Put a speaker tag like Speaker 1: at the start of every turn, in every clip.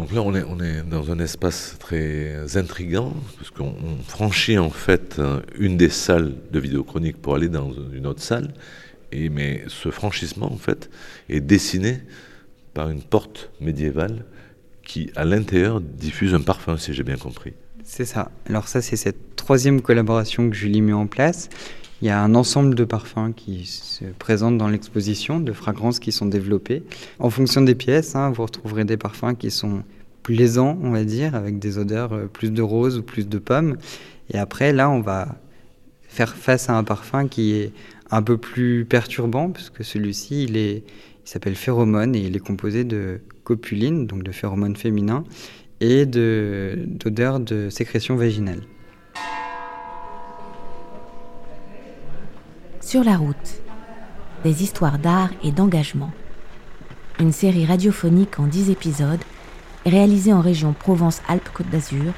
Speaker 1: Donc là, on est, dans un espace très intrigant, parce qu'on franchit en fait une des salles de vidéochronique pour aller dans une autre salle. Et, mais ce franchissement, en fait, est dessiné par une porte médiévale qui, à l'intérieur, diffuse un parfum, si j'ai bien compris.
Speaker 2: C'est ça. Alors ça, c'est cette troisième collaboration que Julie met en place. Il y a un ensemble de parfums qui se présentent dans l'exposition, de fragrances qui sont développées. En fonction des pièces, hein, vous retrouverez des parfums qui sont plaisants, on va dire, avec des odeurs euh, plus de rose ou plus de pommes. Et après, là, on va faire face à un parfum qui est un peu plus perturbant, puisque celui-ci, il, il s'appelle phéromone et il est composé de copuline, donc de phéromones féminins, et d'odeurs de, de sécrétion vaginale.
Speaker 3: Sur la route, des histoires d'art et d'engagement. Une série radiophonique en 10 épisodes, réalisée en région Provence-Alpes-Côte d'Azur,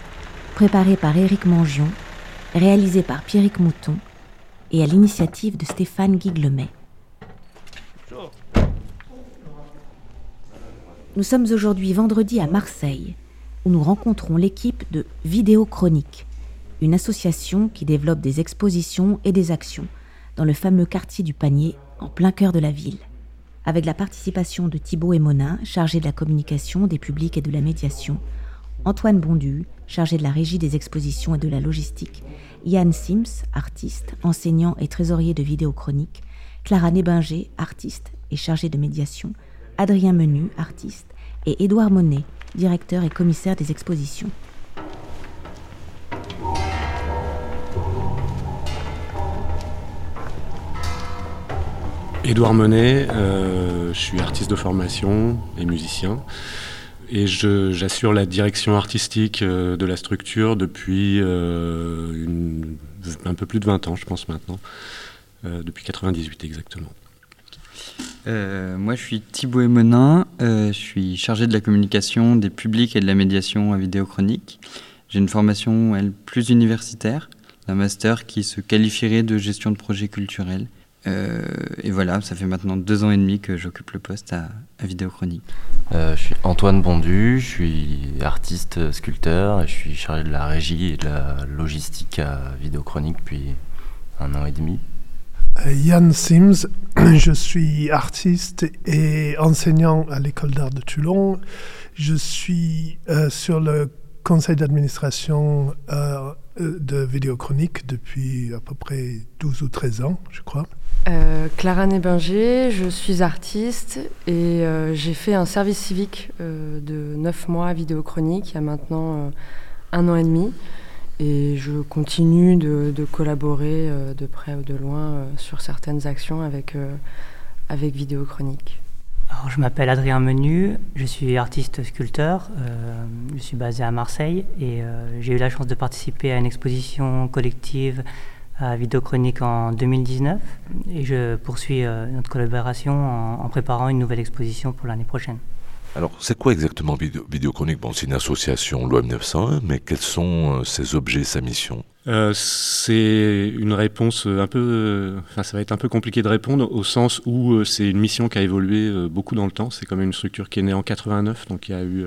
Speaker 3: préparée par Éric Mangion, réalisée par Pierrick Mouton et à l'initiative de Stéphane Guiglemet. Nous sommes aujourd'hui vendredi à Marseille, où nous rencontrons l'équipe de Vidéo Chronique, une association qui développe des expositions et des actions dans le fameux quartier du Panier, en plein cœur de la ville. Avec la participation de Thibaut Monin, chargé de la communication, des publics et de la médiation, Antoine Bondu, chargé de la régie des expositions et de la logistique, Yann Sims, artiste, enseignant et trésorier de vidéochronique, Clara Nébinger, artiste et chargé de médiation, Adrien Menu, artiste, et Édouard Monet, directeur et commissaire des expositions.
Speaker 4: Édouard Monet, euh, je suis artiste de formation et musicien. Et j'assure la direction artistique euh, de la structure depuis euh, un peu plus de 20 ans, je pense maintenant. depuis 98 exactement.
Speaker 2: moi, je suis Thibaut Emonin. je suis chargé de la communication des publics et de la médiation à vidéo chronique. J'ai une formation, elle, plus universitaire, un master qui se qualifierait de gestion de projets culturels euh, et voilà, ça fait maintenant deux ans et demi que j'occupe le poste à, à Vidéochronique.
Speaker 5: Euh, je suis Antoine Bondu, je suis artiste sculpteur et je suis chargé de la régie et de la logistique à Vidéochronique depuis un an et demi.
Speaker 6: Euh, Yann Sims, je suis artiste et enseignant à l'école d'art de Toulon. Je suis sur le conseil d'administration de Vidéochronique depuis à peu près 12 ou 13 ans, je crois.
Speaker 7: Euh, Clara Nébinger, je suis artiste et euh, j'ai fait un service civique euh, de 9 mois à Vidéochronique il y a maintenant un an et demi. Et je continue de, collaborer de près ou de loin sur certaines actions avec, avec Vidéochronique.
Speaker 8: Alors, je m'appelle Adrien Menu, je suis artiste sculpteur, je suis basé à Marseille et j'ai eu la chance de participer à une exposition collective à Vidéochronique en 2019 et je poursuis euh, notre collaboration en, préparant une nouvelle exposition pour l'année prochaine.
Speaker 1: Alors, c'est quoi exactement Vidéochronique Bon, c'est une association loi 1901, mais quels sont euh, ses objets, sa mission?
Speaker 4: Euh, C'est une réponse un peu. Enfin, ça va être un peu compliqué de répondre au sens où c'est une mission qui a évolué beaucoup dans le temps. C'est comme une structure qui est née en 89, donc il y a eu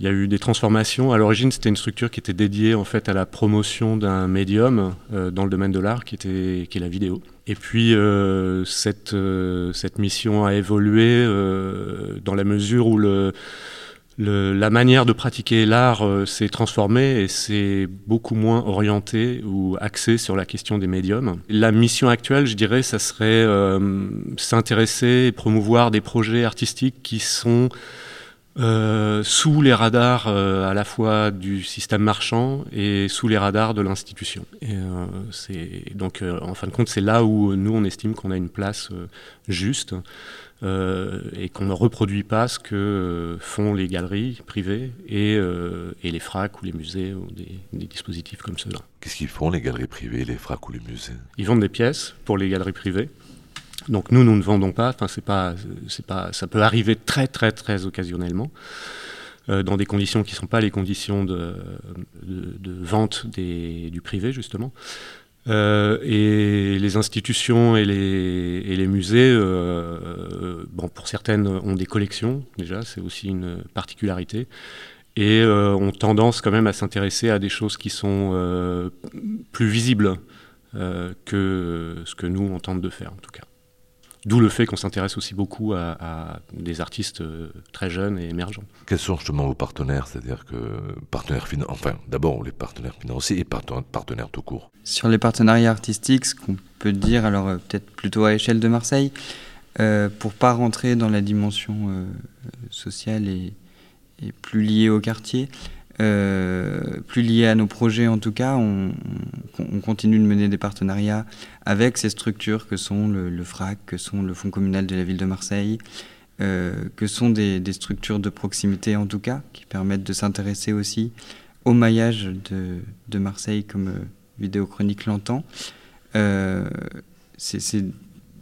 Speaker 4: il y a eu des transformations. À l'origine, c'était une structure qui était dédiée en fait à la promotion d'un médium euh, dans le domaine de l'art, qui était qui est la vidéo. Et puis euh, cette euh, cette mission a évolué dans la mesure où le, la manière de pratiquer l'art s'est transformée et c'est beaucoup moins orienté ou axé sur la question des médiums. La mission actuelle, je dirais, ça serait s'intéresser et promouvoir des projets artistiques qui sont euh, sous les radars euh, à la fois du système marchand et sous les radars de l'institution. Euh, donc en fin de compte c'est là où nous on estime qu'on a une place juste et qu'on ne reproduit pas ce que font les galeries privées et, et, les fracs ou les musées ou des, des dispositifs comme ceux-là.
Speaker 1: Qu'est-ce qu'ils font les galeries privées, les fracs ou les musées?
Speaker 4: Ils vendent des pièces pour les galeries privées. Donc nous, nous ne vendons pas. Enfin, c'est pas, c'est pas, ça peut arriver très, très, très occasionnellement, euh, dans des conditions qui ne sont pas les conditions de, de, vente des, du privé justement. Euh, et les institutions et les, musées, euh, bon, pour certaines, ont des collections, déjà, c'est aussi une particularité, et euh, ont tendance quand même à s'intéresser à des choses qui sont plus visibles que ce que nous, on tente de faire, en tout cas. D'où le fait qu'on s'intéresse aussi beaucoup à, des artistes euh, très jeunes et émergents.
Speaker 1: Quels sont justement vos partenaires C'est-à-dire que partenaires financiers, enfin d'abord les partenaires financiers et partenaires tout court.
Speaker 2: Sur les partenariats artistiques, ce qu'on peut dire, alors euh, peut-être plutôt à échelle de Marseille, euh, pour pas rentrer dans la dimension euh, sociale et, et, plus liée au quartier, euh, plus lié à nos projets en tout cas, on, on, continue de mener des partenariats avec ces structures que sont le, FRAC, que sont le Fonds communal de la ville de Marseille, euh, que sont des, structures de proximité en tout cas, qui permettent de s'intéresser aussi au maillage de, de Marseille comme euh, Vidéo Chronique l'entend. Euh, C'est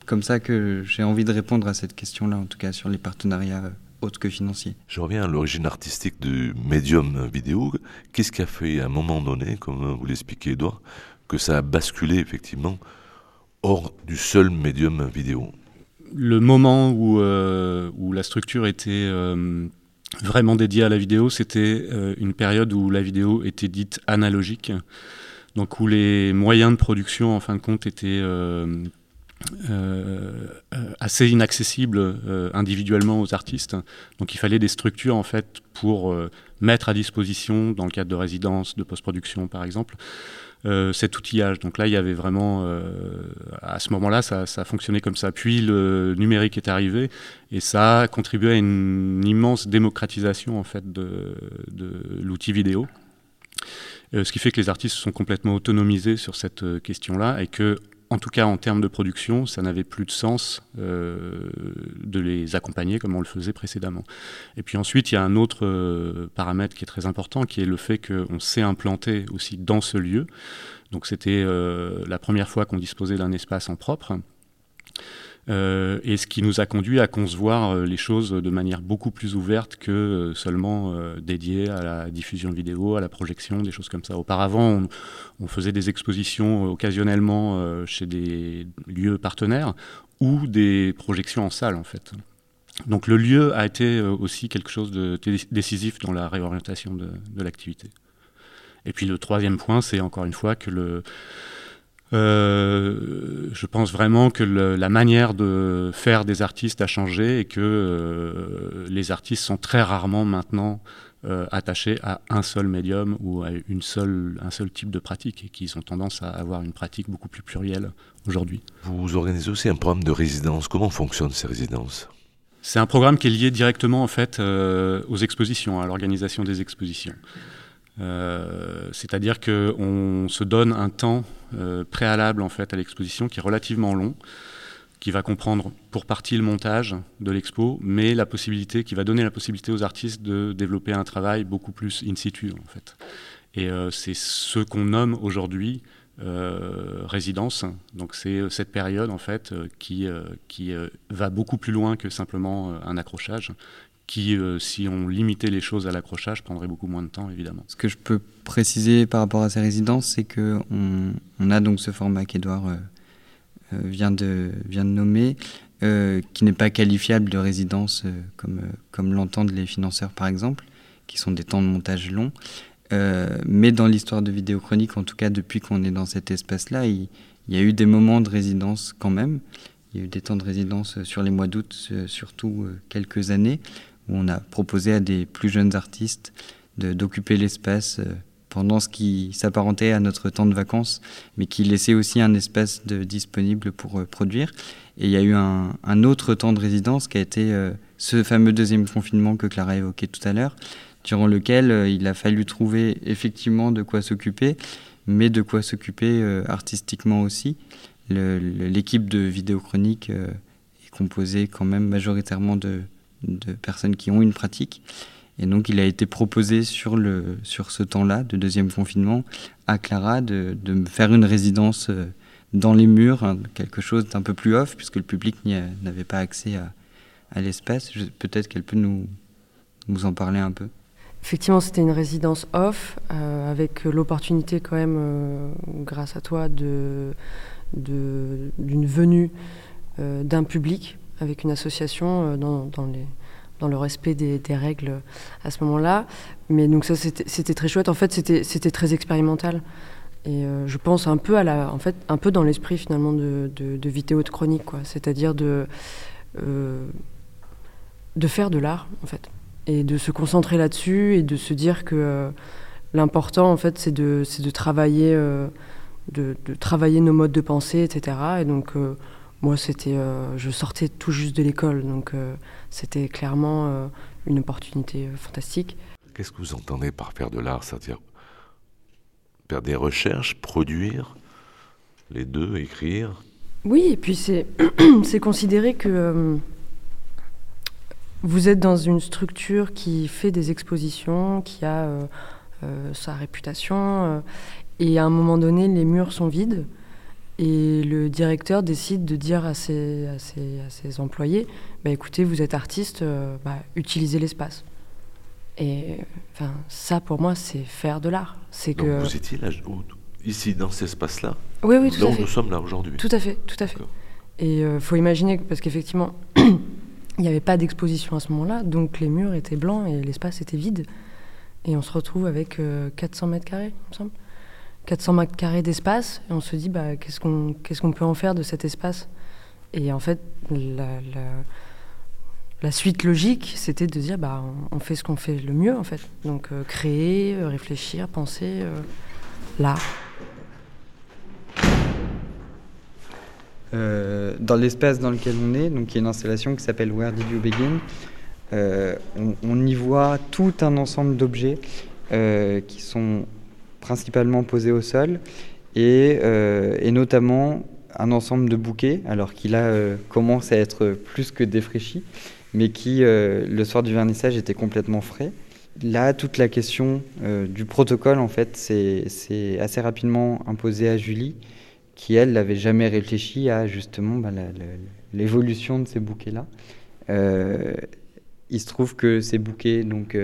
Speaker 2: comme ça que j'ai envie de répondre à cette question-là, en tout cas sur les partenariats autre que financier.
Speaker 1: Je reviens à l'origine artistique du médium vidéo. Qu'est-ce qui a fait à un moment donné, comme vous l'expliquez Edouard, que ça a basculé effectivement hors du seul médium vidéo?
Speaker 4: Le moment où, euh, où la structure était euh, vraiment dédiée à la vidéo, c'était euh, une période où la vidéo était dite analogique, donc où les moyens de production en fin de compte étaient euh, assez inaccessible euh, individuellement aux artistes. Donc il fallait des structures en fait pour euh, mettre à disposition, dans le cadre de résidences, de post-production par exemple, euh, cet outillage. Donc là, il y avait vraiment, euh, à ce moment-là, ça, ça fonctionnait comme ça. Puis le numérique est arrivé et ça a contribué à une immense démocratisation en fait de, de l'outil vidéo. Euh, ce qui fait que les artistes sont complètement autonomisés sur cette question-là et que en tout cas en termes de production, ça n'avait plus de sens euh, de les accompagner comme on le faisait précédemment. Et puis ensuite, il y a un autre euh, paramètre qui est très important, qui est le fait qu'on s'est implanté aussi dans ce lieu. Donc c'était euh, la première fois qu'on disposait d'un espace en propre. Euh, et ce qui nous a conduit à concevoir euh, les choses de manière beaucoup plus ouverte que euh, seulement dédiée à la diffusion vidéo, à la projection, des choses comme ça. Auparavant, on, faisait des expositions occasionnellement chez des lieux partenaires ou des projections en salle, en fait. Donc le lieu a été aussi quelque chose de décisif dans la réorientation de l'activité. Et puis le troisième point, c'est encore une fois que le, euh, je pense vraiment que le, la manière de faire des artistes a changé et que euh, les artistes sont très rarement maintenant euh, attachés à un seul médium ou à une seule, un seul type de pratique et qu'ils ont tendance à avoir une pratique beaucoup plus plurielle aujourd'hui.
Speaker 1: Vous organisez aussi un programme de résidence. Comment fonctionnent ces résidences?
Speaker 4: C'est un programme qui est lié directement en fait aux expositions, à l'organisation des expositions. Euh, C'est-à-dire qu'on se donne un temps euh, préalable en fait à l'exposition qui est relativement long, qui va comprendre pour partie le montage de l'expo, mais la possibilité, qui va donner la possibilité aux artistes de développer un travail beaucoup plus in situ en fait. Et euh, c'est ce qu'on nomme aujourd'hui résidence. Donc c'est cette période en fait qui, qui va beaucoup plus loin que simplement un accrochage, qui, euh, si on limitait les choses à l'accrochage, prendrait beaucoup moins de temps, évidemment.
Speaker 2: Ce que je peux préciser par rapport à ces résidences, c'est qu'on on a donc ce format qu'Edouard euh, euh, vient, de, nommer, qui n'est pas qualifiable de résidence comme, l'entendent les financeurs, par exemple, qui sont des temps de montage longs. Mais dans l'histoire de Vidéo Chronique, en tout cas depuis qu'on est dans cet espace-là, il y a eu des moments de résidence quand même. Il y a eu des temps de résidence sur les mois d'août, surtout quelques années, où on a proposé à des plus jeunes artistes d'occuper l'espace euh, pendant ce qui s'apparentait à notre temps de vacances, mais qui laissait aussi un espace de, disponible pour euh, produire. Et il y a eu un, un, autre temps de résidence qui a été euh, ce fameux deuxième confinement que Clara évoquait tout à l'heure, durant lequel il a fallu trouver effectivement de quoi s'occuper, mais de quoi s'occuper artistiquement aussi. L'équipe de vidéochronique est composée quand même majoritairement de, de personnes qui ont une pratique. Et donc, il a été proposé sur, le, sur ce temps-là, de deuxième confinement, à Clara de, de faire une résidence euh, dans les murs, hein, quelque chose d'un peu plus off, puisque le public n'avait pas accès à, à l'espace. Peut-être qu'elle peut nous, nous en parler un peu.
Speaker 7: effectivement, c'était une résidence off, avec l'opportunité quand même, grâce à toi, d'une de, venue d'un public avec une association dans, dans, dans le respect des, règles à ce moment-là. Mais donc ça, c'était très chouette. En fait, c'était très expérimental. Et euh, je pense un peu à la, en fait, un peu dans l'esprit finalement de, de, de, vidéo de chronique, quoi. C'est-à-dire de euh, de faire de l'art, en fait, et de se concentrer là-dessus et de se dire que euh, l'important, en fait, c'est de, de travailler, de, travailler nos modes de pensée, etc. Et donc moi, c'était, je sortais tout juste de l'école, donc c'était clairement une opportunité fantastique.
Speaker 1: Qu'est-ce que vous entendez par faire de l'art C'est-à-dire faire des recherches, produire, les deux, écrire?
Speaker 7: Oui, et puis c'est, c'est considérer que euh, vous êtes dans une structure qui fait des expositions, qui a euh, euh, sa réputation, et à un moment donné, les murs sont vides. Et le directeur décide de dire à ses, à ses, à ses employés bah, écoutez, vous êtes artiste, bah, utilisez l'espace. Et enfin, ça, pour moi, c'est faire de l'art. C'est que
Speaker 1: vous étiez là, ici, dans cet espace-là
Speaker 7: Oui, oui, tout
Speaker 1: là
Speaker 7: à
Speaker 1: où
Speaker 7: fait.
Speaker 1: nous sommes là aujourd'hui.
Speaker 7: Tout à fait, tout à fait. Et il euh, faut imaginer, parce qu'effectivement, il n'y avait pas d'exposition à ce moment-là, donc les murs étaient blancs et l'espace était vide. Et on se retrouve avec 400 euh, mètres carrés, il me semble. 400 mètres carrés d'espace, et on se dit, bah, qu'est-ce qu'on peut en faire de cet espace? Et en fait, la, suite logique, c'était de dire bah, on, fait ce qu'on fait le mieux en fait. Donc euh, créer, euh, réfléchir, penser euh, l'art.
Speaker 2: dans l'espace dans lequel on est, donc il y a une installation qui s'appelle Where Did You Begin, on, y voit tout un ensemble d'objets qui sont principalement posés au sol et, et notamment un ensemble de bouquets, alors qu'il a commence à être plus que défraîchi mais qui, euh, le soir du vernissage, était complètement frais. Là, toute la question euh, du protocole, en fait, c'est assez rapidement imposé à Julie, qui, elle, n'avait jamais réfléchi à justement bah, l'évolution de ces bouquets-là. Euh, il se trouve que ces bouquets donc,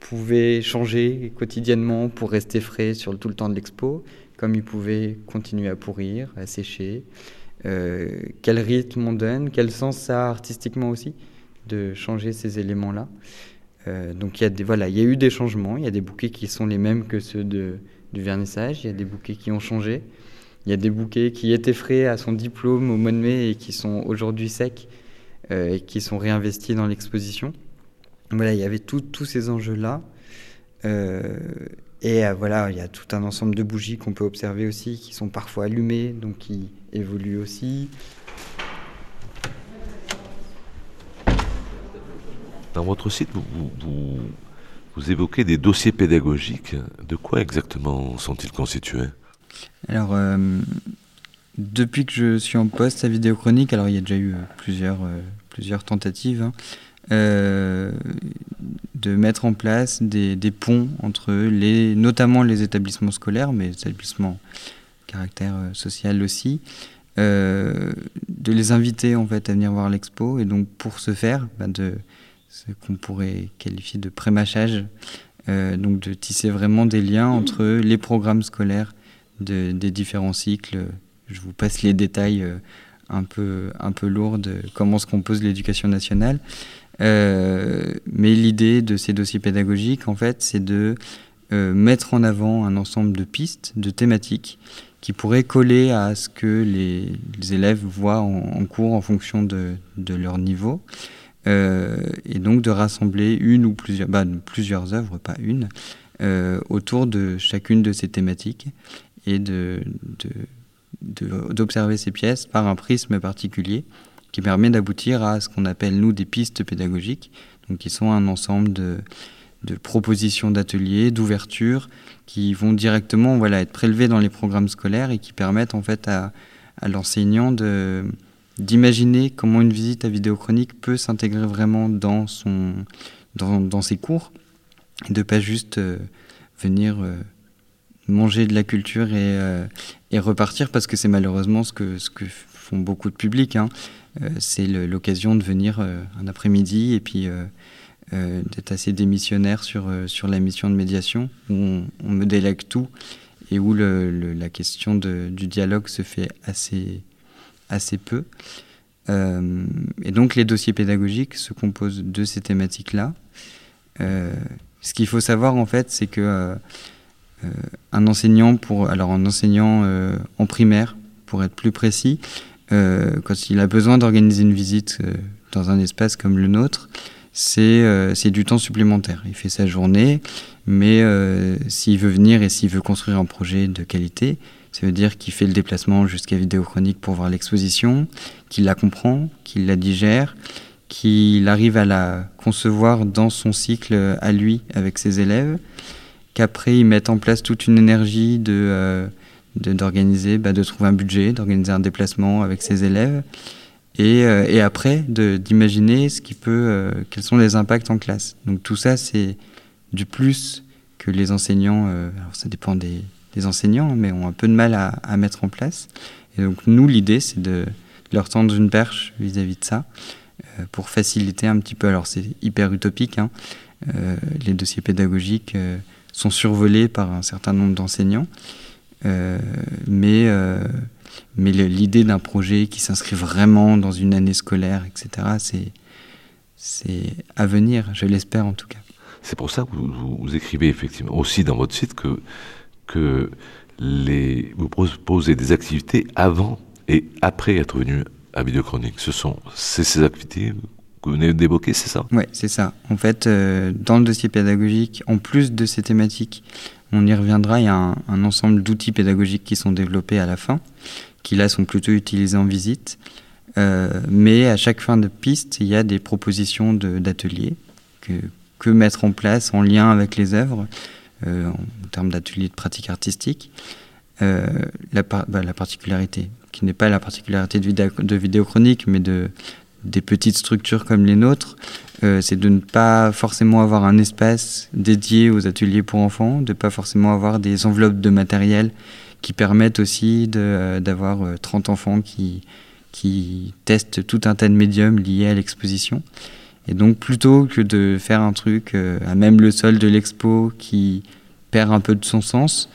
Speaker 2: pouvaient changer quotidiennement pour rester frais sur tout le temps de l'expo, comme ils pouvaient continuer à pourrir, à sécher. quel rythme on donne, quel sens ça a artistiquement aussi de changer ces éléments-là. Euh, donc il y, a voilà, il y a eu des changements, il y a des bouquets qui sont les mêmes que ceux du vernissage, il y a des bouquets qui ont changé, il y a des bouquets qui étaient frais à son diplôme au mois de mai et qui sont aujourd'hui secs euh, et qui sont réinvestis dans l'exposition. Voilà, il y avait tous ces enjeux-là. Euh, et voilà, il y a tout un ensemble de bougies qu'on peut observer aussi, qui sont parfois allumées, donc qui évoluent aussi.
Speaker 1: Dans votre site, vous, vous, évoquez des dossiers pédagogiques. De quoi exactement sont-ils constitués?
Speaker 2: Alors, euh, depuis que je suis en poste à Vidéochronique, alors il y a déjà eu euh, plusieurs, euh, plusieurs tentatives hein, de mettre en place des, ponts entre les, notamment les établissements scolaires, mais les établissements caractère social aussi, de les inviter en fait à venir voir l'expo et donc pour ce faire, bah, de ce qu'on pourrait qualifier de prémachage, euh, donc de tisser vraiment des liens entre les programmes scolaires des différents cycles. Je vous passe les détails euh, un, peu, un peu lourds de comment se compose l'éducation nationale. Euh, mais l'idée de ces dossiers pédagogiques, en fait, c'est de mettre en avant un ensemble de pistes, de thématiques qui pourraient coller à ce que les, élèves voient en, cours en fonction de, leur niveau. Euh, et donc de rassembler une ou plusieurs, bah, plusieurs œuvres, pas une, euh, autour de chacune de ces thématiques et de, d'observer ces pièces par un prisme particulier qui permet d'aboutir à ce qu'on appelle nous des pistes pédagogiques, donc qui sont un ensemble de, propositions d'ateliers, d'ouvertures, qui vont directement voilà, être prélevées dans les programmes scolaires et qui permettent en fait à, l'enseignant de, d'imaginer comment une visite à vidéochronique peut s'intégrer vraiment dans, son, dans, ses cours, et de pas juste euh, venir euh, manger de la culture et, euh, et repartir, parce que c'est malheureusement ce que, ce que font beaucoup de publics. Hein. C'est l'occasion de venir un après-midi et puis d'être assez démissionnaire sur, sur la mission de médiation, où on, me délègue tout et où la question du dialogue se fait assez, assez peu. et donc les dossiers pédagogiques se composent de ces thématiques-là. ce qu'il faut savoir en fait, c'est que un enseignant pour alors un enseignant en primaire, pour être plus précis, euh, quand il a besoin d'organiser une visite euh, dans un espace comme le nôtre, euh, c'est du temps supplémentaire. Il fait sa journée, mais s'il veut venir et s'il veut construire un projet de qualité, ça veut dire qu'il fait le déplacement jusqu'à Vidéochronique pour voir l'exposition, qu'il la comprend, qu'il la digère, qu'il arrive à la concevoir dans son cycle à lui avec ses élèves, qu'après il mette en place toute une énergie de d'organiser, bah, de trouver un budget, d'organiser un déplacement avec ses élèves, et, euh, et après d'imaginer ce qui peut, euh, quels sont les impacts en classe. Donc tout ça, c'est du plus que les enseignants, euh, alors ça dépend des, des, enseignants, mais ont un peu de mal à, à mettre en place. Et donc nous, l'idée, c'est de leur tendre une perche vis-à-vis de ça, pour faciliter un petit peu. Alors c'est hyper utopique, hein, les dossiers pédagogiques sont survolés par un certain nombre d'enseignants. Euh, mais euh, mais l'idée d'un projet qui s'inscrit vraiment dans une année scolaire, etc., c'est c'est à venir, je l'espère en tout cas.
Speaker 1: C'est pour ça que vous, écrivez effectivement aussi dans votre site que, que les, vous proposez des activités avant et après être venu à Vidéochronique. Ce sont ces activités que vous venez d'évoquer, c'est ça?
Speaker 2: Oui, c'est ça. En fait, euh, dans le dossier pédagogique, en plus de ces thématiques, on y reviendra, il y a un, ensemble d'outils pédagogiques qui sont développés à la fin, qui là sont plutôt utilisés en visite. Euh, mais à chaque fin de piste, il y a des propositions d'ateliers que, que, mettre en place en lien avec les œuvres, euh, en termes d'ateliers de pratique artistique. Euh, la, bah, la, particularité, qui n'est pas la particularité de, vidéo, de mais de, des petites structures comme les nôtres, euh, c'est de ne pas forcément avoir un espace dédié aux ateliers pour enfants, de ne pas forcément avoir des enveloppes de matériel qui permettent aussi euh, d'avoir 30 euh, enfants qui, qui testent tout un tas de médiums liés à l'exposition. Et donc plutôt que de faire un truc à même le sol de l'expo qui perd un peu de son sens,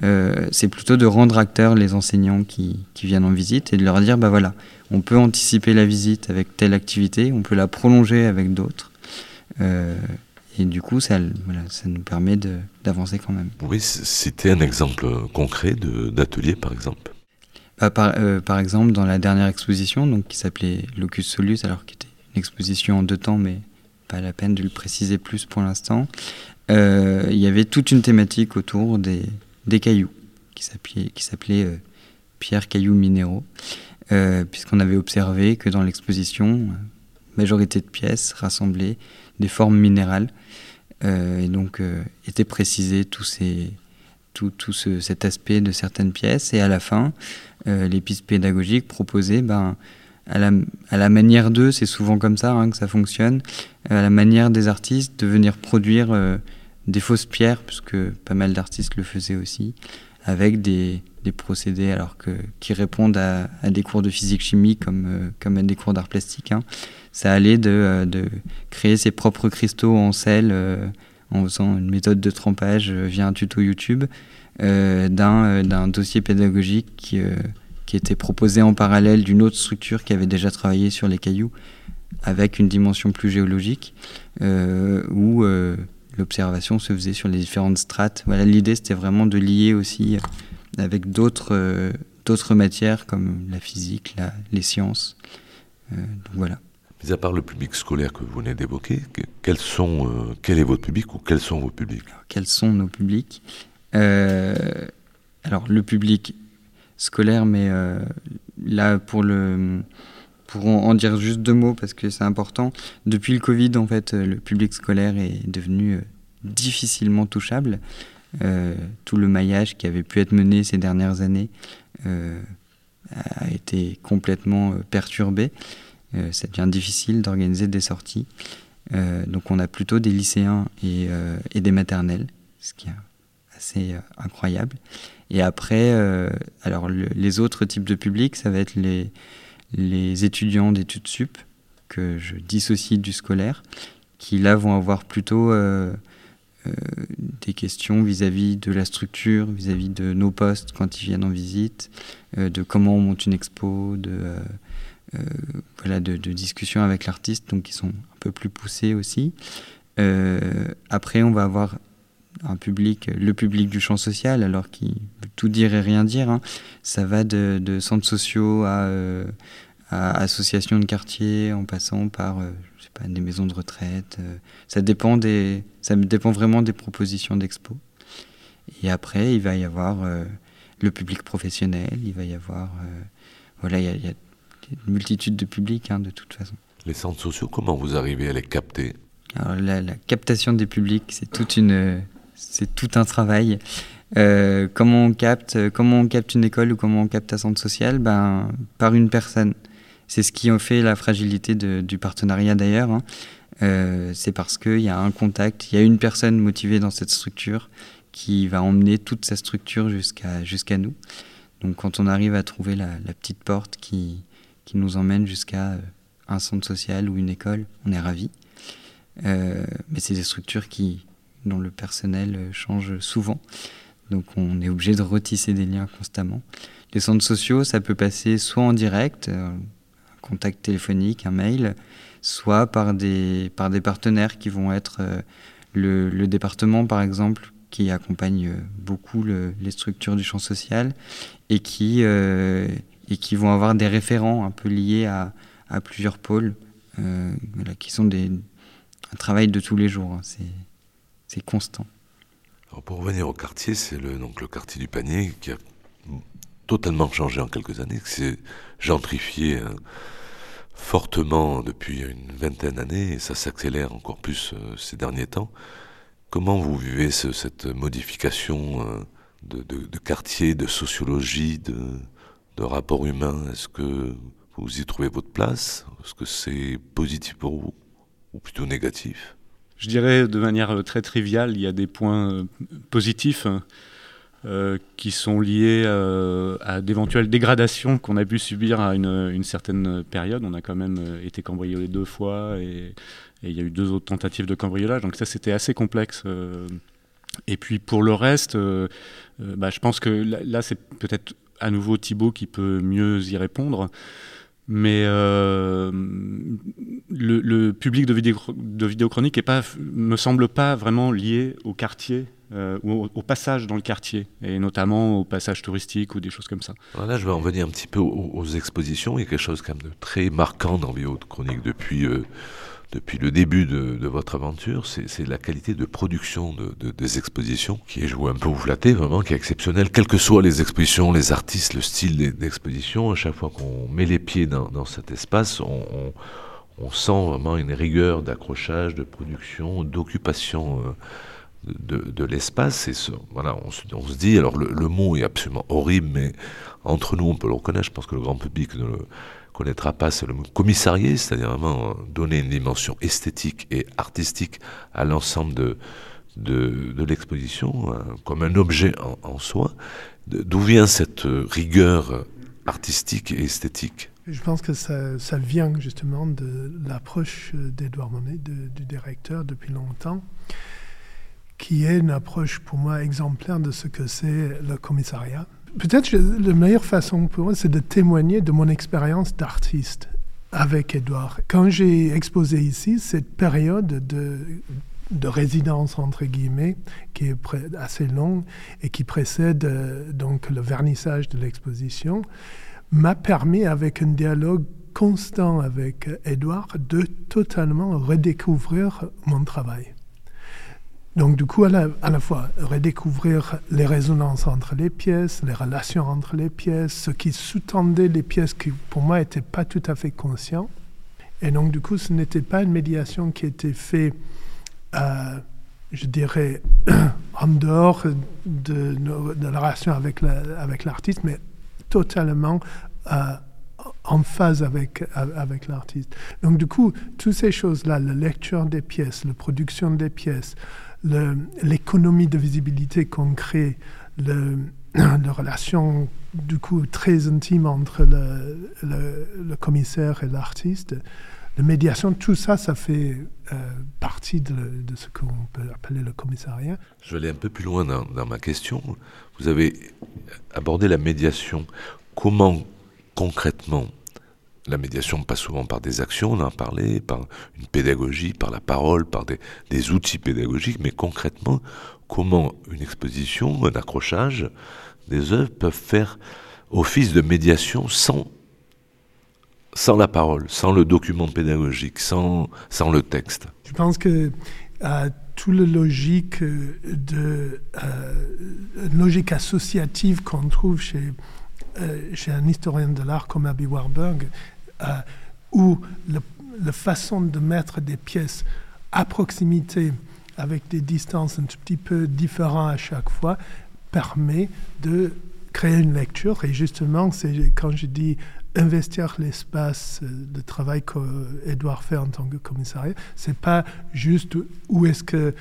Speaker 2: c'est plutôt de rendre acteurs les enseignants qui, qui, viennent en visite et de leur dire, bah voilà, on peut anticiper la visite avec telle activité, on peut la prolonger avec d'autres. Euh, et du coup, ça, ça nous permet d'avancer quand même.
Speaker 1: Oui, c'était un exemple concret d'atelier, par exemple?
Speaker 2: Bah, euh, par, exemple, dans la dernière exposition, donc, qui s'appelait Locus Solus, alors qui était une exposition en deux temps, mais pas la peine de le préciser plus pour l'instant, euh, il y avait toute une thématique autour des, des cailloux, qui s'appelait pierre cailloux minéraux. Euh, puisqu'on avait observé que dans l'exposition, majorité de pièces rassemblaient des formes minérales, euh, et donc euh, était précisé tout, ces, tout, tout ce, cet aspect de certaines pièces, et à la fin, les pistes pédagogiques proposaient, ben, à la, à la manière d'eux, c'est souvent comme ça hein, que ça fonctionne, à la manière des artistes, de venir produire des fausses pierres, puisque pas mal d'artistes le faisaient aussi, avec des, des procédés alors que, qui répondent à, des cours de physique-chimie comme, euh, comme à des cours d'art plastique. Hein. Ça allait de, euh, de, créer ses propres cristaux en sel euh, en faisant une méthode de trempage via un tuto YouTube d'un dossier pédagogique qui, qui était proposé en parallèle d'une autre structure qui avait déjà travaillé sur les cailloux avec une dimension plus géologique où l'observation se faisait sur les différentes strates. Voilà, l'idée c'était vraiment de lier aussi avec d'autres euh, d'autres matières comme la physique, la, les sciences. Euh, donc voilà.
Speaker 1: Mais à part le public scolaire que vous venez d'évoquer, quels sont, euh, quel est votre public ou quels sont vos publics?
Speaker 2: Quels sont nos publics? Alors le public scolaire, mais là pour le pour en dire juste deux mots parce que c'est important. Depuis le Covid, en fait, le public scolaire est devenu difficilement touchable. Euh, tout le maillage qui avait pu être mené ces dernières années euh, a été complètement euh, perturbé. ça devient difficile d'organiser des sorties. donc on a plutôt des lycéens et, et, des maternelles, ce qui est assez incroyable. Et après, alors les autres types de publics, ça va être les, les étudiants d'études sup, que je dissocie du scolaire, qui là vont avoir plutôt des questions vis-à-vis de la structure, vis-à-vis de nos postes quand ils viennent en visite, de comment on monte une expo, de, voilà, de, discussions avec l'artiste, donc qui sont un peu plus poussées aussi. après, on va avoir un public, le public du champ social, alors qui veut tout dire et rien dire. Hein. Ça va de, centres sociaux euh, à, associations de quartier, en passant par euh, je sais pas, des maisons de retraite. Euh. ça, dépend des, ça dépend vraiment des propositions d'expo. Et après, il va y avoir le public professionnel, il va y avoir. voilà, il y, a, une multitude de publics, hein, de toute façon.
Speaker 1: Les centres sociaux, comment vous arrivez à les capter?
Speaker 2: Alors la, la, captation des publics, c'est toute une, c'est tout un travail. Euh, comment on capte, comment on capte une école ou comment on capte un centre social? Ben par une personne. C'est ce qui a fait la fragilité du partenariat d'ailleurs. Hein. Euh, c'est parce qu'il y a un contact, il y a une personne motivée dans cette structure qui va emmener toute sa structure jusqu'à jusqu'à nous. Donc quand on arrive à trouver la, petite porte qui, qui nous emmène jusqu'à euh, un centre social ou une école, on est ravi. mais c'est des structures qui, dont le personnel euh, change souvent. Donc on est obligé de retisser des liens constamment. Les centres sociaux, ça peut passer soit en direct, euh, un contact téléphonique, un mail, soit par des, par des partenaires qui vont être euh, le, département, par exemple, qui accompagne beaucoup les structures du champ social et qui, et qui vont avoir des référents un peu liés à, à plusieurs pôles, qui sont des, un travail de tous les jours. Hein. C'est constant.
Speaker 1: pour revenir au quartier, c'est le, donc le quartier du panier qui a totalement changé en quelques années, qui s'est gentrifié hein, fortement depuis une vingtaine d'années et ça s'accélère encore plus euh, ces derniers temps. Comment vous vivez cette modification euh, de, quartier, de sociologie, de, de rapport humain? Est-ce que vous y trouvez votre place? Est-ce que c'est positif pour vous ou plutôt négatif?
Speaker 4: Je dirais de manière euh, très triviale, il y a des points euh, positifs euh, qui sont liés à d'éventuelles dégradations qu'on a pu subir à une, certaine période. On a quand même été cambriolé deux fois et, il y a eu deux autres tentatives de cambriolage, donc ça c'était assez complexe. et puis pour le reste, bah, je pense que là c'est peut-être à nouveau Thibaut qui peut mieux y répondre. Mais le, public de vidéo, de vidéo chronique ne me semble pas vraiment lié au quartier euh, ou au, passage dans le quartier, et notamment au passage touristique ou des choses comme ça.
Speaker 1: là, je vais en venir un petit peu aux, expositions. Il y a quelque chose quand même de très marquant dans vidéo chronique depuis euh, depuis le début de, votre aventure, c'est la qualité de production de, des expositions qui est, je un peu vous flatter, vraiment, qui est exceptionnelle, quelles que soient les expositions, les artistes, le style d'exposition. À chaque fois qu'on met les pieds dans, cet espace, on, sent vraiment une rigueur d'accrochage, de production, d'occupation. Euh, de, l'espace. Et voilà, on se, dit, alors le, mot est absolument horrible, mais entre nous, on peut le reconnaître. Je pense que le grand public ne le, connaîtra pas, c'est le commissarié, c'est-à-dire vraiment donner une dimension esthétique et artistique à l'ensemble de, l'exposition, hein, comme un objet en, soi. D'où vient cette rigueur artistique et esthétique?
Speaker 6: Je pense que ça, vient justement de l'approche d'Edouard Monet, du directeur, depuis longtemps qui est une approche pour moi exemplaire de ce que c'est le commissariat peut-être la meilleure façon pour moi, c'est de témoigner de mon expérience d'artiste avec Edouard. Quand j'ai exposé ici, cette période de, de résidence, entre guillemets, qui est assez longue et qui précède euh, donc le vernissage de l'exposition, m'a permis, avec un dialogue constant avec Edouard, de totalement redécouvrir mon travail. Donc du coup, à la, fois redécouvrir les résonances entre les pièces, les relations entre les pièces, ce qui sous-tendait les pièces qui pour moi n'étaient pas tout à fait conscients. Et donc du coup, ce n'était pas une médiation qui était faite, euh, je dirais, en dehors de, la relation avec l'artiste, mais totalement euh, en phase avec, avec l'artiste. Donc du coup, toutes ces choses-là, la lecture des pièces, la production des pièces, l'économie de visibilité qu'on crée, le, la relation du coup très intime entre le, le, commissaire et l'artiste, la médiation, tout ça, ça fait partie de, ce qu'on peut appeler le commissariat.
Speaker 1: Je vais aller un peu plus loin dans, ma question. Vous avez abordé la médiation. Comment concrètement la médiation passe souvent par des actions, on en parlait, par une pédagogie, par la parole, par des, outils pédagogiques, mais concrètement, comment une exposition, un accrochage, des œuvres peuvent faire office de médiation sans, sans la parole, sans le document pédagogique, sans, sans le texte
Speaker 6: Je pense que euh, toute la logique, de, euh, logique associative qu'on trouve chez, euh, chez un historien de l'art comme Abby Warburg, euh, où la façon de mettre des pièces à proximité avec des distances un tout petit peu différentes à chaque fois permet de créer une lecture. Et justement, c'est quand je dis investir l'espace de travail qu'Edouard fait en tant que commissariat, c'est pas juste où est-ce que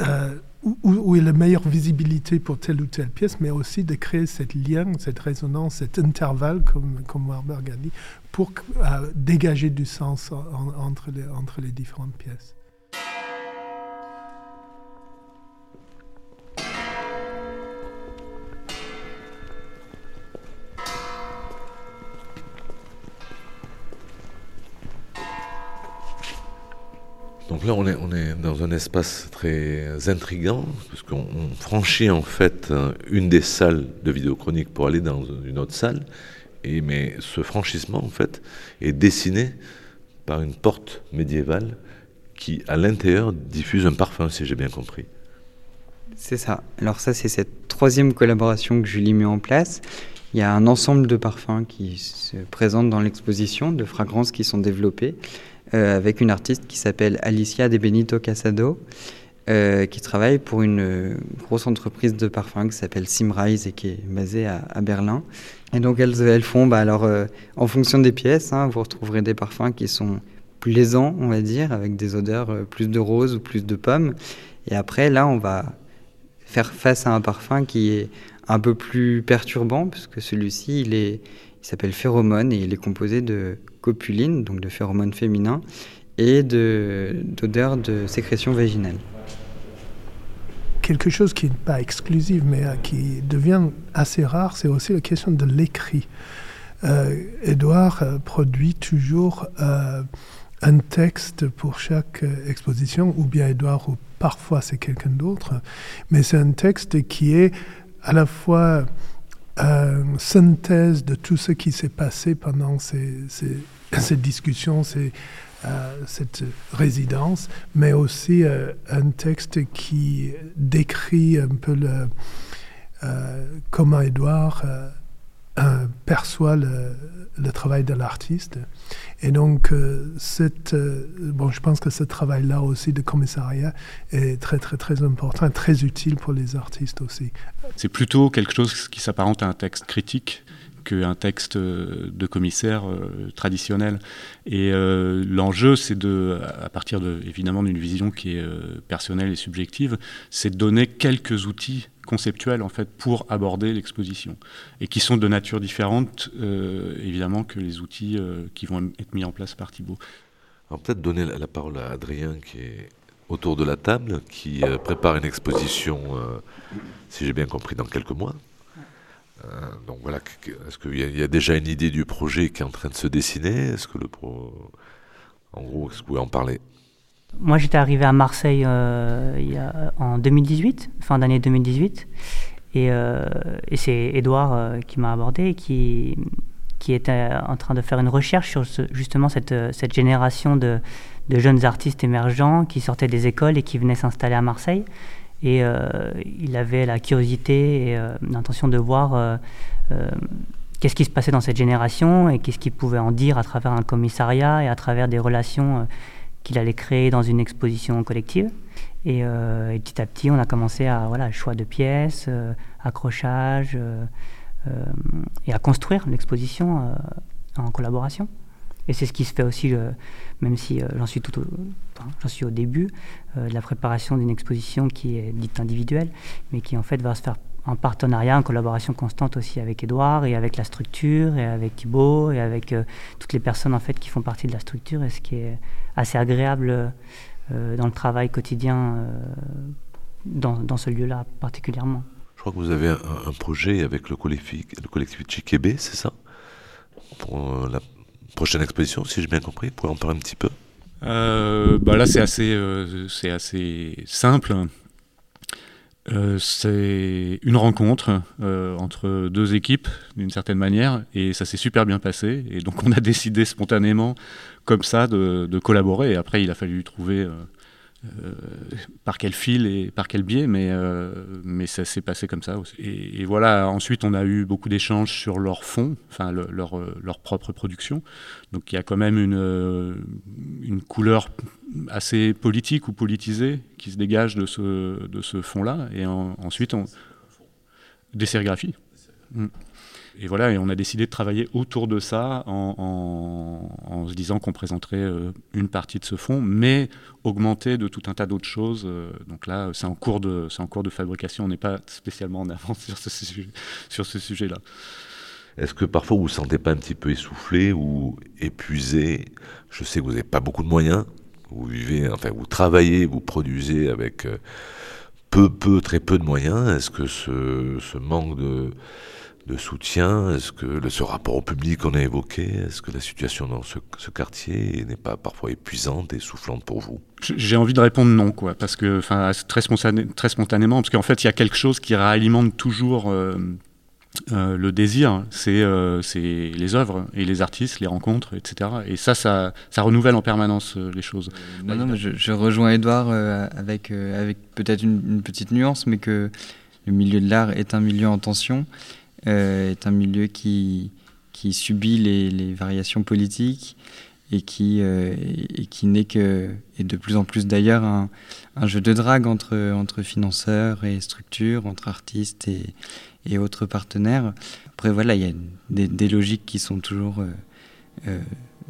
Speaker 6: euh, où, est la meilleure visibilité pour telle ou telle pièce, mais aussi de créer cette lien, cette résonance, cet intervalle, comme, comme Warburg a dit, pour euh, dégager du sens entre, les, entre les différentes pièces.
Speaker 1: Donc là, on est, dans un espace très intrigant, parce qu'on franchit en fait une des salles de vidéochronique pour aller dans une autre salle. Et, mais ce franchissement, en fait, est dessiné par une porte médiévale qui, à l'intérieur, diffuse un parfum, si j'ai bien compris.
Speaker 2: C'est ça. Alors ça, c'est cette troisième collaboration que Julie met en place. Il y a un ensemble de parfums qui se présentent dans l'exposition, de fragrances qui sont développées. Euh, avec une artiste qui s'appelle Alicia De Benito Casado, euh, qui travaille pour une euh, grosse entreprise de parfums qui s'appelle Simrise et qui est basée à, Berlin. Et donc elles, font, bah, alors, en fonction des pièces, hein, vous retrouverez des parfums qui sont plaisants, on va dire, avec des odeurs plus de rose ou plus de pommes. Et après, là, on va faire face à un parfum qui est un peu plus perturbant, puisque celui-ci, il est, il s'appelle Phéromone et il est composé de copuline, donc de phéromones féminins, et d'odeurs de, sécrétion vaginale.
Speaker 6: Quelque chose qui n'est pas exclusif, mais euh, qui devient assez rare, c'est aussi la question de l'écrit. Euh, Edouard euh, produit toujours un texte pour chaque exposition, ou bien Edouard, ou parfois c'est quelqu'un d'autre, mais c'est un texte qui est à la fois euh, synthèse de tout ce qui s'est passé pendant ces, discussions, ces, euh, cette résidence, mais aussi euh, un texte qui décrit un peu comment Édouard perçoit le, travail de l'artiste. Et donc, cette, bon, je pense que ce travail-là aussi de commissariat est très, très, très important, très utile pour les artistes aussi.
Speaker 4: C'est plutôt quelque chose qui s'apparente à un texte critique qu'un texte de commissaire euh, traditionnel. Et euh, l'enjeu, c'est de, à partir de, évidemment d'une vision qui est euh, personnelle et subjective, c'est de donner quelques outils conceptuels en fait pour aborder l'exposition et qui sont de nature différente évidemment que les outils qui vont être mis en place par Thibault.
Speaker 1: Alors peut-être donner la, parole à Adrien qui est autour de la table, qui prépare une exposition si j'ai bien compris, dans quelques mois. Euh, donc voilà, est-ce qu'il y, a déjà une idée du projet qui est en train de se dessiner? Est-ce que le. En gros, est-ce que vous pouvez en parler?
Speaker 8: Moi, j'étais arrivé à Marseille euh, en 2018, fin d'année 2018. Et, euh, et c'est Edouard qui m'a abordé qui, était en train de faire une recherche sur justement cette, génération de, de, jeunes artistes émergents qui sortaient des écoles et qui venaient s'installer à Marseille. Et euh, il avait la curiosité et euh, l'intention de voir euh, qu'est-ce qui se passait dans cette génération et qu'est-ce qu'il pouvait en dire à travers un commissariat et à travers des relations qu'il allait créer dans une exposition collective. Et, petit à petit, on a commencé à voilà choix de pièces, accrochage et à construire l'exposition en collaboration. Et c'est ce qui se fait aussi, euh, même si euh, j'en suis j'en suis au début euh, de la préparation d'une exposition qui est dite individuelle, mais qui en fait va se faire en partenariat, en collaboration constante aussi avec Edouard et avec la structure et avec Thibaut et avec toutes les personnes en fait qui font partie de la structure et ce qui est assez agréable dans le travail quotidien dans, dans, ce lieu-là particulièrement.
Speaker 1: Je crois que vous avez un, projet avec le collectif, le collectif Chikebe, c'est ça? Pour la prochaine exposition, si j'ai bien compris. Vous pouvez en parler un petit peu?
Speaker 4: Euh, bah Là, c'est assez, euh, c'est assez simple. Euh, c'est une rencontre entre deux équipes, d'une certaine manière, et ça s'est super bien passé. Et donc, on a décidé spontanément, comme ça, de, de collaborer. Et après, il a fallu trouver euh, par quel fil et par quel biais, mais, euh, mais ça s'est passé comme ça aussi. Et, voilà, ensuite on a eu beaucoup d'échanges sur leur fond, enfin leur, euh, leur, propre production. Donc il y a quand même une, une couleur assez politique ou politisée qui se dégage de ce, de ce fond-là. Et ensuite, on... des sérigraphies. Mm et voilà, et on a décidé de travailler autour de ça en, se disant qu'on présenterait euh, une partie de ce fonds, mais augmenté de tout un tas d'autres choses. Euh, donc là, c'est en cours de, en cours de fabrication. On n'est pas spécialement en avance sur ce sujet-là.
Speaker 1: Est-ce que parfois vous vous sentez pas un petit peu essoufflé ou épuisé? Je sais que vous n'avez pas beaucoup de moyens. Vous vivez, enfin, vous travaillez, vous produisez avec euh, peu, peu, très peu de moyens. Est-ce que ce manque de de soutien? Est-ce que ce rapport au public qu'on a évoqué, est-ce que la situation dans ce, quartier n'est pas parfois épuisante et soufflante pour vous?
Speaker 4: J'ai envie de répondre non, quoi, parce que, enfin, très, très spontanément, parce qu'en fait, il y a quelque chose qui réalimente toujours euh, euh, le désir, euh, c'est les œuvres et les artistes, les rencontres, etc. Et ça, ça, ça renouvelle en permanence les choses.
Speaker 2: non, non, je, rejoins Edouard avec, avec peut-être une, une petite nuance, mais que le milieu de l'art est un milieu en tension euh, est un milieu qui, qui subit les, variations politiques et qui, euh, qui n'est que, et de plus en plus d'ailleurs, un, jeu de drague entre, entre financeurs et structures, entre artistes et, et autres partenaires. Après, voilà, il y a des, des logiques qui sont toujours euh, euh,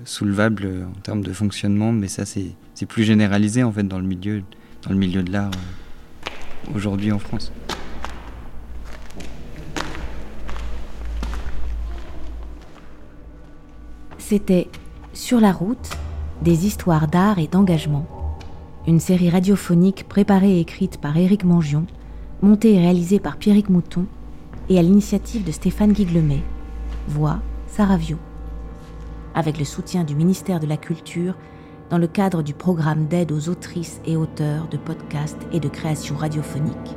Speaker 2: soulevables en termes de fonctionnement, mais ça, c'est plus généralisé en fait dans le milieu, dans le milieu de l'art aujourd'hui en France.
Speaker 3: C'était Sur la route, des histoires d'art et d'engagement. Une série radiophonique préparée et écrite par Éric Mangion, montée et réalisée par Pierrick Mouton et à l'initiative de Stéphane Guiglemet. Voix Saravio. Avec le soutien du ministère de la Culture dans le cadre du programme d'aide aux autrices et auteurs de podcasts et de création radiophonique.